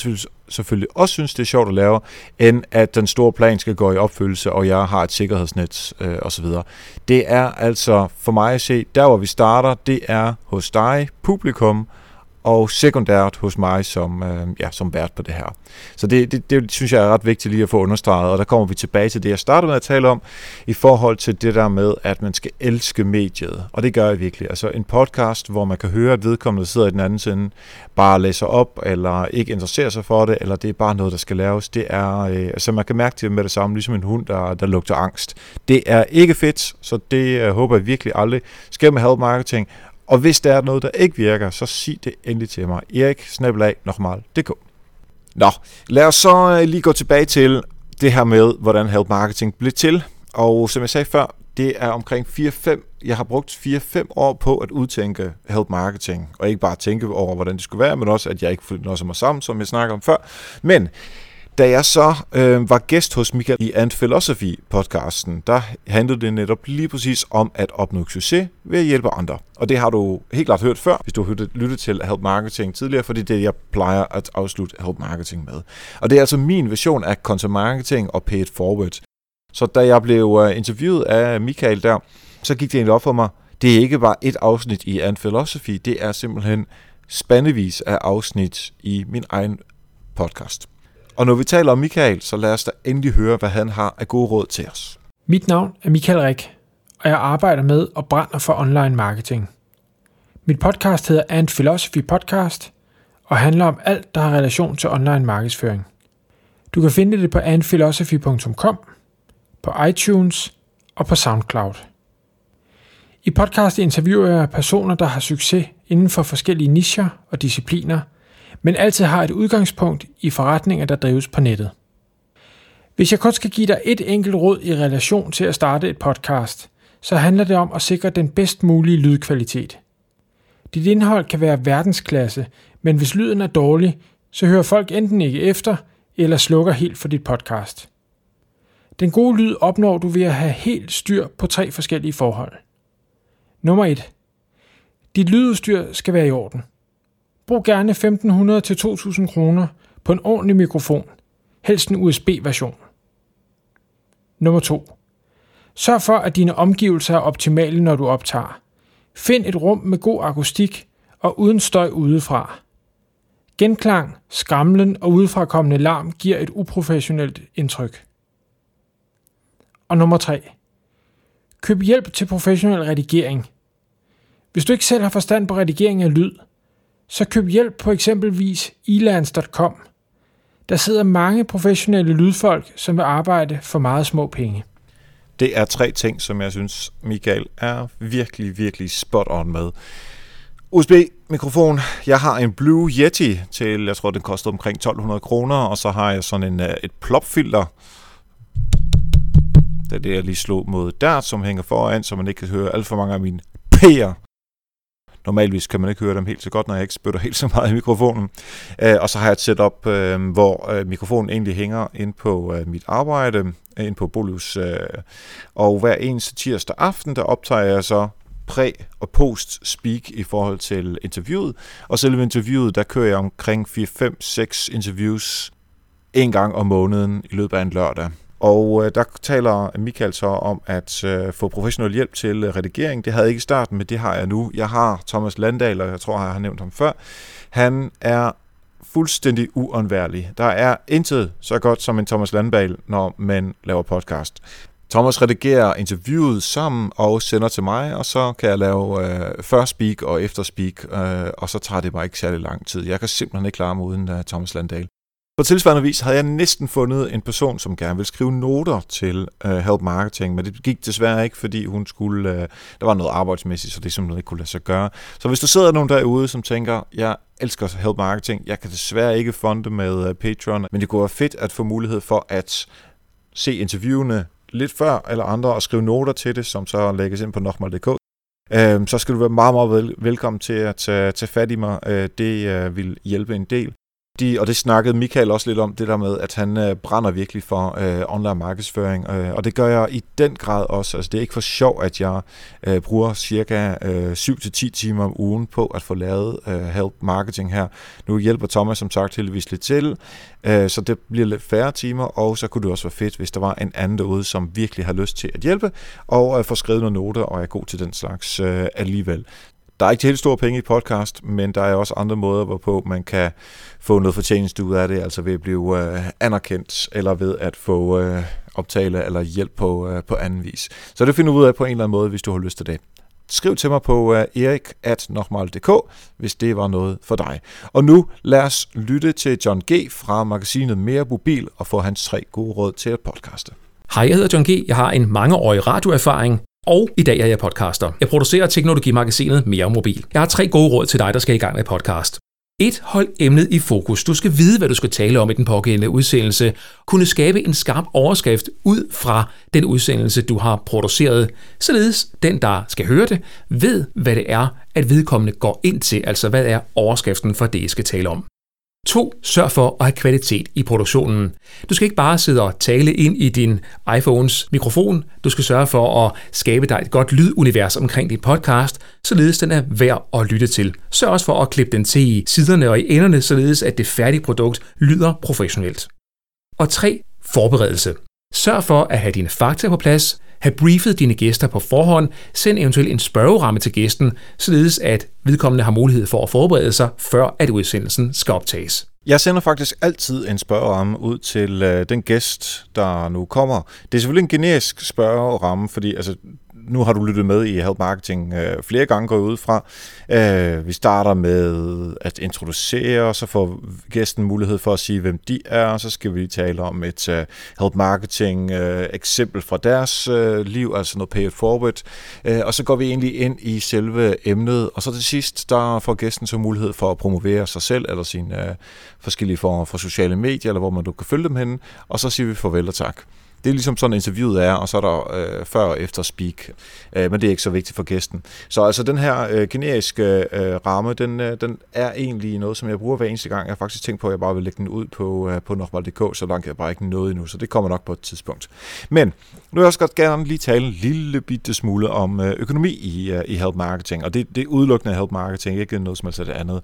[SPEAKER 1] selvfølgelig også synes, det er sjovt at lave, end at den store plan skal gå i opfyldelse, og jeg har et sikkerhedsnet øh, osv. Det er altså for mig at se, der hvor vi starter, det er hos dig, publikum, og sekundært hos mig som, øh, ja, som vært på det her. Så det, det, det synes jeg er ret vigtigt lige at få understreget, og der kommer vi tilbage til det, jeg startede med at tale om, i forhold til det der med, at man skal elske mediet, og det gør jeg virkelig. Altså en podcast, hvor man kan høre, at vedkommende sidder i den anden side, bare læser op, eller ikke interesserer sig for det, eller det er bare noget, der skal laves, det er, øh, altså man kan mærke det med det samme, ligesom en hund, der, der lugter angst. Det er ikke fedt, så det øh, håber jeg virkelig aldrig sker med help marketing, og hvis der er noget, der ikke virker, så sig det endelig til mig. Erik, snabelag, normal.dk Nå, lad os så øh, lige gå tilbage til det her med, hvordan help marketing blev til. Og som jeg sagde før, det er omkring 4-5, jeg har brugt 4-5 år på at udtænke help marketing, og ikke bare tænke over, hvordan det skulle være, men også, at jeg ikke følte noget som mig sammen, som jeg snakker om før. Men da jeg så øh, var gæst hos Michael i Ant Philosophy podcasten, der handlede det netop lige præcis om at opnå succes ved at hjælpe andre. Og det har du helt klart hørt før, hvis du har lyttet til Help Marketing tidligere, fordi det er det, jeg plejer at afslutte Help Marketing med. Og det er altså min version af content marketing og pay it forward. Så da jeg blev øh, interviewet af Michael der, så gik det egentlig op for mig, det er ikke bare et afsnit i Ant Philosophy, det er simpelthen spandevis af afsnit i min egen podcast. Og når vi taler om Michael, så lad os da endelig høre, hvad han har af gode råd til os.
[SPEAKER 8] Mit navn er Michael Rik, og jeg arbejder med og brænder for online marketing. Mit podcast hedder Ant Philosophy Podcast og handler om alt, der har relation til online markedsføring. Du kan finde det på antphilosophy.com, på iTunes og på SoundCloud. I podcast interviewer jeg personer, der har succes inden for forskellige nicher og discipliner – men altid har et udgangspunkt i forretninger, der drives på nettet. Hvis jeg kun skal give dig et enkelt råd i relation til at starte et podcast, så handler det om at sikre den bedst mulige lydkvalitet. Dit indhold kan være verdensklasse, men hvis lyden er dårlig, så hører folk enten ikke efter eller slukker helt for dit podcast. Den gode lyd opnår du ved at have helt styr på tre forskellige forhold. Nummer 1. Dit lydudstyr skal være i orden. Brug gerne 1500 til 2000 kroner på en ordentlig mikrofon, helst en USB-version. Nummer 2. Sørg for, at dine omgivelser er optimale, når du optager. Find et rum med god akustik og uden støj udefra. Genklang, skramlen og udefrakommende larm giver et uprofessionelt indtryk. Og nummer 3. Køb hjælp til professionel redigering. Hvis du ikke selv har forstand på redigering af lyd, så køb hjælp på eksempelvis elance.com. Der sidder mange professionelle lydfolk, som vil arbejde for meget små penge.
[SPEAKER 1] Det er tre ting, som jeg synes, Michael er virkelig, virkelig spot on med. USB-mikrofon. Jeg har en Blue Yeti til, jeg tror, den koster omkring 1200 kroner, og så har jeg sådan en, øh, et plopfilter. Det er det, jeg lige slog mod der, som hænger foran, så man ikke kan høre alt for mange af mine P'er Normalvis kan man ikke høre dem helt så godt, når jeg ikke spytter helt så meget i mikrofonen. Øh, og så har jeg et setup, øh, hvor øh, mikrofonen egentlig hænger ind på øh, mit arbejde, øh, ind på Bolius. Øh, og hver eneste tirsdag aften, der optager jeg så præ- og post-speak i forhold til interviewet. Og selve interviewet, der kører jeg omkring 4-5-6 interviews en gang om måneden i løbet af en lørdag. Og øh, der taler Michael så om at øh, få professionel hjælp til øh, redigering. Det havde jeg ikke i starten, men det har jeg nu. Jeg har Thomas Landahl, og jeg tror, jeg har nævnt ham før. Han er fuldstændig uundværlig. Der er intet så godt som en Thomas Landbal, når man laver podcast. Thomas redigerer interviewet sammen og sender til mig, og så kan jeg lave øh, før speak og efter speak, øh, og så tager det bare ikke særlig lang tid. Jeg kan simpelthen ikke klare mig uden uh, Thomas Landahl. På tilsvarende vis havde jeg næsten fundet en person, som gerne ville skrive noter til øh, Help Marketing, men det gik desværre ikke, fordi hun skulle, øh, der var noget arbejdsmæssigt, så det simpelthen ikke kunne lade sig gøre. Så hvis der sidder nogen derude, som tænker, jeg elsker Help Marketing, jeg kan desværre ikke fonde med øh, Patreon, men det kunne være fedt at få mulighed for at se interviewene lidt før eller andre og skrive noter til det, som så lægges ind på nokmal.dk. øh, så skal du være meget, meget vel- velkommen til at tage, tage fat i mig. Øh, det øh, vil hjælpe en del de, og det snakkede Michael også lidt om, det der med, at han øh, brænder virkelig for øh, online markedsføring, øh, og det gør jeg i den grad også. Altså, det er ikke for sjov, at jeg øh, bruger cirka øh, 7-10 timer om ugen på at få lavet øh, help marketing her. Nu hjælper Thomas som sagt heldigvis lidt til, øh, så det bliver lidt færre timer, og så kunne det også være fedt, hvis der var en anden derude, som virkelig har lyst til at hjælpe, og øh, få skrevet nogle noter, og er god til den slags øh, alligevel. Der er ikke helt store penge i podcast, men der er også andre måder, hvorpå man kan få noget fortjeneste ud af det, altså ved at blive øh, anerkendt, eller ved at få øh, optale eller hjælp på, øh, på anden vis. Så det finder du ud af på en eller anden måde, hvis du har lyst til det. Skriv til mig på øh, uh, erik.nokmal.dk, hvis det var noget for dig. Og nu lad os lytte til John G. fra magasinet Mere Mobil og få hans tre gode råd til at podcaste.
[SPEAKER 9] Hej, jeg hedder John G. Jeg har en mangeårig radioerfaring, og i dag er jeg podcaster. Jeg producerer Teknologimagasinet Mere Mobil. Jeg har tre gode råd til dig, der skal i gang med podcast. 1. Hold emnet i fokus. Du skal vide, hvad du skal tale om i den pågældende udsendelse. Kunne skabe en skarp overskrift ud fra den udsendelse, du har produceret. Således den, der skal høre det, ved, hvad det er, at vedkommende går ind til. Altså, hvad er overskriften for det, jeg skal tale om. 2. Sørg for at have kvalitet i produktionen. Du skal ikke bare sidde og tale ind i din iPhones mikrofon. Du skal sørge for at skabe dig et godt lydunivers omkring din podcast, således den er værd at lytte til. Sørg også for at klippe den til i siderne og i enderne, således at det færdige produkt lyder professionelt. Og 3. Forberedelse. Sørg for at have dine fakta på plads, have briefet dine gæster på forhånd, send eventuelt en spørgeramme til gæsten, således at vedkommende har mulighed for at forberede sig, før at udsendelsen skal optages.
[SPEAKER 1] Jeg sender faktisk altid en spørgeramme ud til øh, den gæst, der nu kommer. Det er selvfølgelig en generisk spørgeramme, fordi altså, nu har du lyttet med i Help Marketing øh, flere gange gået ud fra. Øh, vi starter med at introducere, og så får gæsten mulighed for at sige, hvem de er, og så skal vi tale om et øh, Help Marketing øh, eksempel fra deres øh, liv, altså noget pay it forward, Øh, og så går vi egentlig ind i selve emnet, og så til sidst, der får gæsten så mulighed for at promovere sig selv, eller sin øh, forskellige former for sociale medier, eller hvor man du kan følge dem henne, og så siger vi farvel og tak. Det er ligesom sådan interviewet er, og så er der øh, før og efter speak, øh, men det er ikke så vigtigt for gæsten. Så altså den her øh, generiske øh, ramme, den, øh, den er egentlig noget, som jeg bruger hver eneste gang. Jeg har faktisk tænkt på, at jeg bare vil lægge den ud på, øh, på nokmal.dk, så langt jeg bare ikke nået endnu, så det kommer nok på et tidspunkt. Men nu vil jeg også godt gerne lige tale en lille bitte smule om øh, økonomi i, øh, i Help Marketing, og det, det er udelukkende Help Marketing, ikke noget som helst det andet.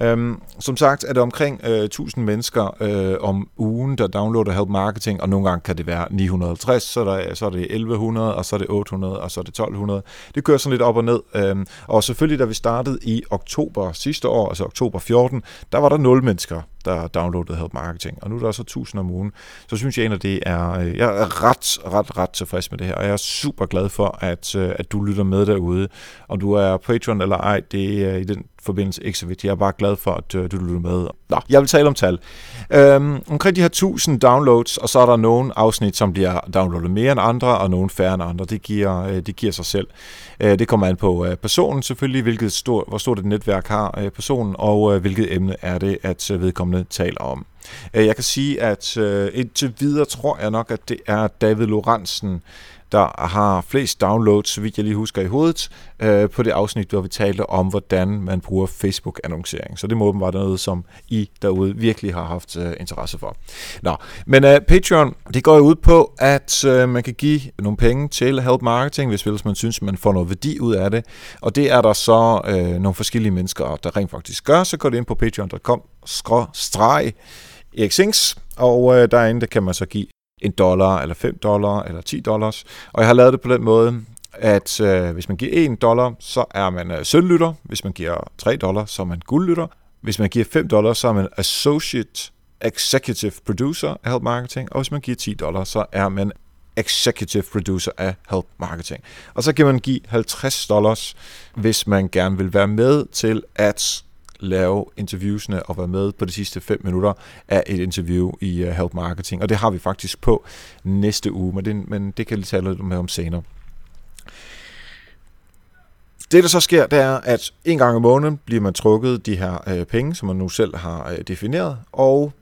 [SPEAKER 1] Øhm, som sagt er det omkring øh, 1000 mennesker øh, om ugen, der downloader Help Marketing, og nogle gange kan det være 950, så, der, så er det 1100, og så er det 800, og så er det 1200. Det kører sådan lidt op og ned. Øhm, og selvfølgelig, da vi startede i oktober sidste år, altså oktober 14, der var der 0 mennesker, der downloadede Help Marketing, og nu er der så 1000 om ugen. Så synes jeg egentlig, det er, øh, jeg er ret, ret, ret tilfreds med det her, og jeg er super glad for, at, øh, at du lytter med derude. Om du er Patreon eller ej, det er i den forbindelse ikke så vigtigt. Jeg er bare glad for, at øh, du lytter med. Nå, jeg vil tale om tal. Øhm, omkring de her 1000 downloads, og så er der nogle afsnit, som bliver downloadet mere end andre, og nogle færre end andre. Det giver, det giver sig selv. Øh, det kommer an på øh, personen selvfølgelig, hvilket stor, hvor stort et netværk har øh, personen, og øh, hvilket emne er det, at vedkommende taler om. Jeg kan sige, at indtil videre tror jeg nok, at det er David Lorentzen, der har flest downloads, så vidt jeg lige husker i hovedet, øh, på det afsnit, hvor vi talte om, hvordan man bruger Facebook-annoncering. Så det må være noget, som I derude virkelig har haft øh, interesse for. Nå, men øh, Patreon, det går jo ud på, at øh, man kan give nogle penge til Help Marketing, hvis ellers man synes, man får noget værdi ud af det. Og det er der så øh, nogle forskellige mennesker, der rent faktisk gør. Så går det ind på patreon.com streg Erik Sings, og øh, derinde der kan man så give en dollar, eller 5 dollar, eller 10 dollars. Og jeg har lavet det på den måde, at øh, hvis man giver 1 dollar, så er man øh, sølvlytter. Hvis man giver 3 dollar, så er man guldlytter. Hvis man giver 5 dollar, så er man associate executive producer af Help Marketing. Og hvis man giver 10 dollar, så er man executive producer af Help Marketing. Og så kan man give 50 dollars, hvis man gerne vil være med til at lave interviewsene og være med på de sidste 5 minutter af et interview i uh, Help Marketing. Og det har vi faktisk på næste uge, men det, men det kan vi tale lidt med om senere. Det, der så sker, det er, at en gang om måneden bliver man trukket de her øh, penge, som man nu selv har øh, defineret, og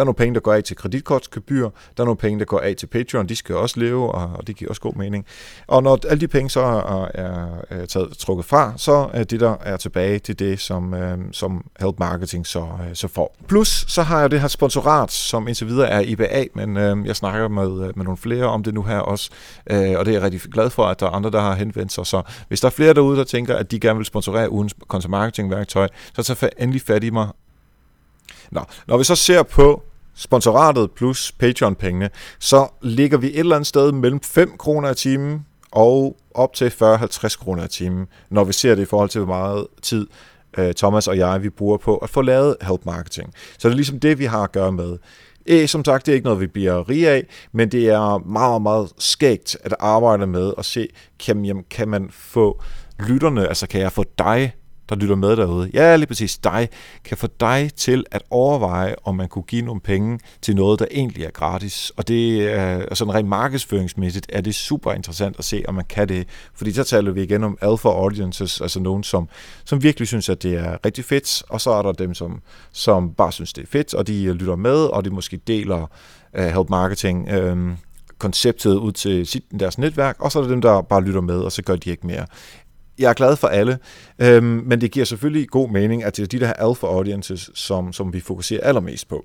[SPEAKER 1] der er nogle penge, der går af til kreditkortsgebyr, der er nogle penge, der går af til Patreon, de skal også leve, og det giver også god mening. Og når alle de penge så er, er, er taget, trukket fra, så er det, der er tilbage til det, som, øh, som Help Marketing så, øh, så får. Plus, så har jeg det her sponsorat, som indtil videre er IBA, men øh, jeg snakker med, øh, med nogle flere om det nu her også, øh, og det er jeg rigtig glad for, at der er andre, der har henvendt sig. Så hvis der er flere derude, der tænker, at de gerne vil sponsorere uden content marketing værktøj, så tag endelig fat i mig Nå, når vi så ser på sponsoratet plus Patreon-pengene, så ligger vi et eller andet sted mellem 5 kroner i timen og op til 40-50 kroner i timen, når vi ser det i forhold til, hvor meget tid øh, Thomas og jeg vi bruger på at få lavet help marketing. Så det er ligesom det, vi har at gøre med. Æ, som sagt, det er ikke noget, vi bliver rige af, men det er meget, meget skægt at arbejde med og se, kan, jamen, kan man få lytterne, altså kan jeg få dig der lytter med derude, ja, lige præcis. Dig, kan få dig til at overveje, om man kunne give nogle penge til noget, der egentlig er gratis. Og det er sådan rent markedsføringsmæssigt, er det super interessant at se, om man kan det. Fordi så taler vi igen om alpha audiences, altså nogen, som, som virkelig synes, at det er rigtig fedt, og så er der dem, som, som bare synes, det er fedt, og de øh, lytter med, og de måske deler uh, help marketing øh, konceptet ud til sit, deres netværk, og så er der dem, der bare lytter med, og så gør de ikke mere jeg er glad for alle, øhm, men det giver selvfølgelig god mening, at det er de der alpha audiences, som, som vi fokuserer allermest på.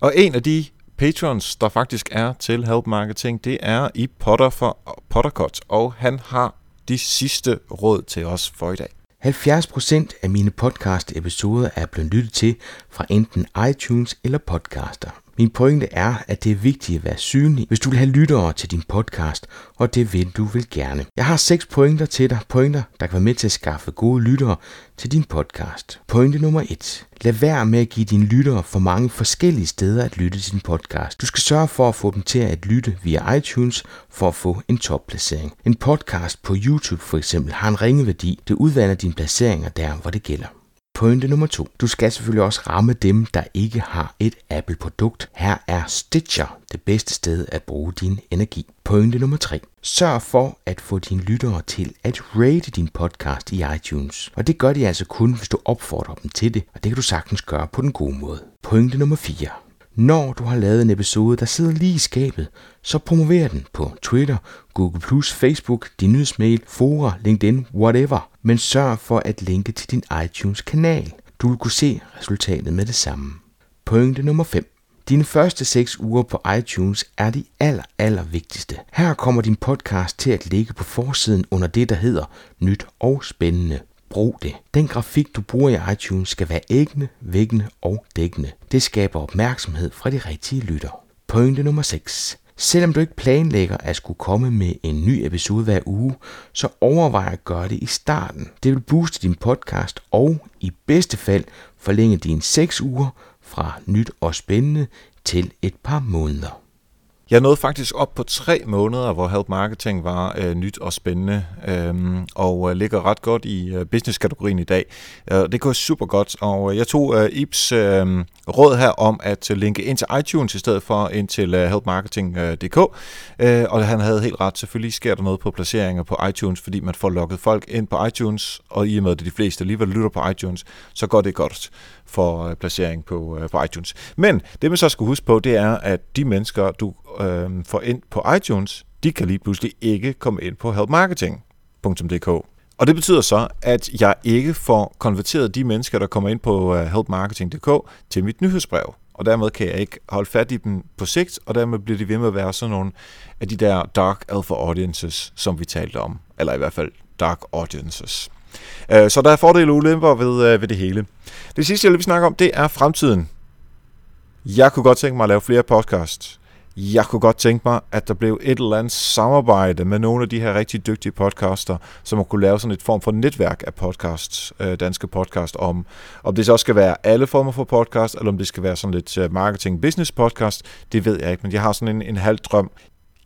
[SPEAKER 1] Og en af de patrons, der faktisk er til Help Marketing, det er i Potter for Pottercut, og han har de sidste råd til os for i dag.
[SPEAKER 10] 70% af mine podcast-episoder er blevet lyttet til fra enten iTunes eller Podcaster. Min pointe er, at det er vigtigt at være synlig, hvis du vil have lyttere til din podcast, og det vil du vil gerne. Jeg har seks pointer til dig, pointer, der kan være med til at skaffe gode lyttere til din podcast. Pointe nummer 1. Lad være med at give dine lyttere for mange forskellige steder at lytte til din podcast. Du skal sørge for at få dem til at lytte via iTunes for at få en topplacering. En podcast på YouTube for eksempel har en ringe værdi. Det udvander dine placeringer der, hvor det gælder. Pointe nummer to. Du skal selvfølgelig også ramme dem, der ikke har et Apple-produkt. Her er Stitcher det bedste sted at bruge din energi. Pointe nummer 3. Sørg for at få dine lyttere til at rate din podcast i iTunes. Og det gør de altså kun, hvis du opfordrer dem til det, og det kan du sagtens gøre på den gode måde. Pointe nummer 4. Når du har lavet en episode, der sidder lige i skabet, så promover den på Twitter, Google+, Facebook, din nyhedsmail, fora, LinkedIn, whatever. Men sørg for at linke til din iTunes-kanal. Du vil kunne se resultatet med det samme. Pointe nummer 5. Dine første 6 uger på iTunes er de aller, aller vigtigste. Her kommer din podcast til at ligge på forsiden under det, der hedder Nyt og Spændende. Brug det. Den grafik, du bruger i iTunes, skal være æggende, vækkende og dækkende. Det skaber opmærksomhed fra de rigtige lytter. Pointe nummer 6. Selvom du ikke planlægger at skulle komme med en ny episode hver uge, så overvej at gøre det i starten. Det vil booste din podcast og i bedste fald forlænge dine 6 uger fra nyt og spændende til et par måneder.
[SPEAKER 1] Jeg nåede faktisk op på tre måneder, hvor Help Marketing var øh, nyt og spændende, øh, og øh, ligger ret godt i øh, business-kategorien i dag. Øh, det går super godt, og øh, jeg tog øh, Ibs øh, råd her om at øh, linke ind til iTunes i stedet for ind til øh, helpmarketing.dk, øh, og han havde helt ret. Selvfølgelig sker der noget på placeringer på iTunes, fordi man får lukket folk ind på iTunes, og i og med at de fleste alligevel lytter på iTunes, så går det godt for øh, placering på, øh, på iTunes. Men det man så skal huske på, det er, at de mennesker, du øh, får ind på iTunes, de kan lige pludselig ikke komme ind på helpmarketing.dk. Og det betyder så, at jeg ikke får konverteret de mennesker, der kommer ind på øh, helpmarketing.dk til mit nyhedsbrev. Og dermed kan jeg ikke holde fat i dem på sigt, og dermed bliver de ved med at være sådan nogle af de der dark alpha audiences, som vi talte om. Eller i hvert fald dark audiences. Øh, så der er fordele og ulemper ved, øh, ved det hele. Det sidste, jeg vil snakke om, det er fremtiden. Jeg kunne godt tænke mig at lave flere podcasts. Jeg kunne godt tænke mig, at der blev et eller andet samarbejde med nogle af de her rigtig dygtige podcaster, som kunne lave sådan et form for netværk af podcasts, øh, danske podcast, om, om det så også skal være alle former for podcast, eller om det skal være sådan lidt øh, marketing business podcast, det ved jeg ikke, men jeg har sådan en, en halv drøm.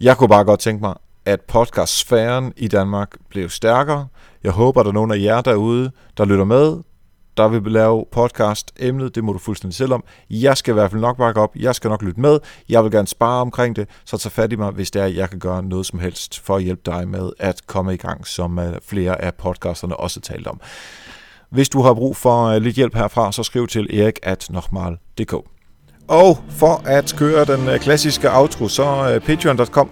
[SPEAKER 1] Jeg kunne bare godt tænke mig, at podcastsfæren i Danmark blev stærkere. Jeg håber, at der er nogen af jer derude, der lytter med, der vil lave podcast. Emnet, det må du fuldstændig selv om. Jeg skal i hvert fald nok bakke op, jeg skal nok lytte med, jeg vil gerne spare omkring det, så tag fat i mig, hvis det er, at jeg kan gøre noget som helst for at hjælpe dig med at komme i gang, som øh, flere af podcasterne også talt om. Hvis du har brug for øh, lidt hjælp herfra, så skriv til erik at og for at køre den øh, klassiske outro, så øh, patreon.com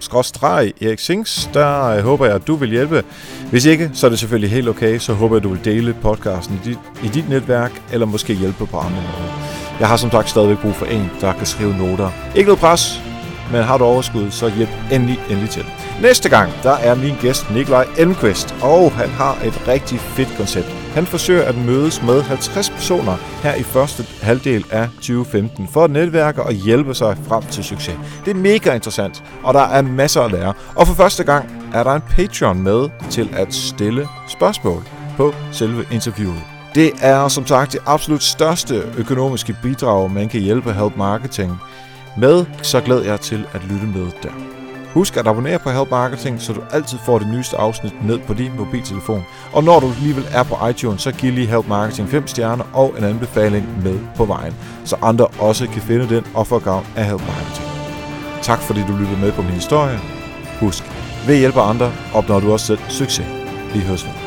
[SPEAKER 1] Erik Sings, der øh, håber jeg, at du vil hjælpe. Hvis ikke, så er det selvfølgelig helt okay. Så håber jeg, at du vil dele podcasten i dit, i dit netværk, eller måske hjælpe på andre måder. Jeg har som sagt stadigvæk brug for en, der kan skrive noter. Ikke noget pres, men har du overskud, så hjælp endelig, endelig til. Næste gang, der er min gæst Nikolaj Elmqvist, og han har et rigtig fedt koncept. Han forsøger at mødes med 50 personer her i første halvdel af 2015 for at netværke og hjælpe sig frem til succes. Det er mega interessant, og der er masser at lære. Og for første gang er der en Patreon med til at stille spørgsmål på selve interviewet. Det er som sagt det absolut største økonomiske bidrag, man kan hjælpe Help Marketing med, så glæder jeg til at lytte med der. Husk at abonnere på Help Marketing, så du altid får det nyeste afsnit ned på din mobiltelefon. Og når du alligevel er på iTunes, så giv lige Help Marketing 5 stjerner og en anbefaling med på vejen, så andre også kan finde den og få gavn af Help Marketing. Tak fordi du lyttede med på min historie. Husk, ved hjælpe andre opnår du også selv succes. Vi høres ved.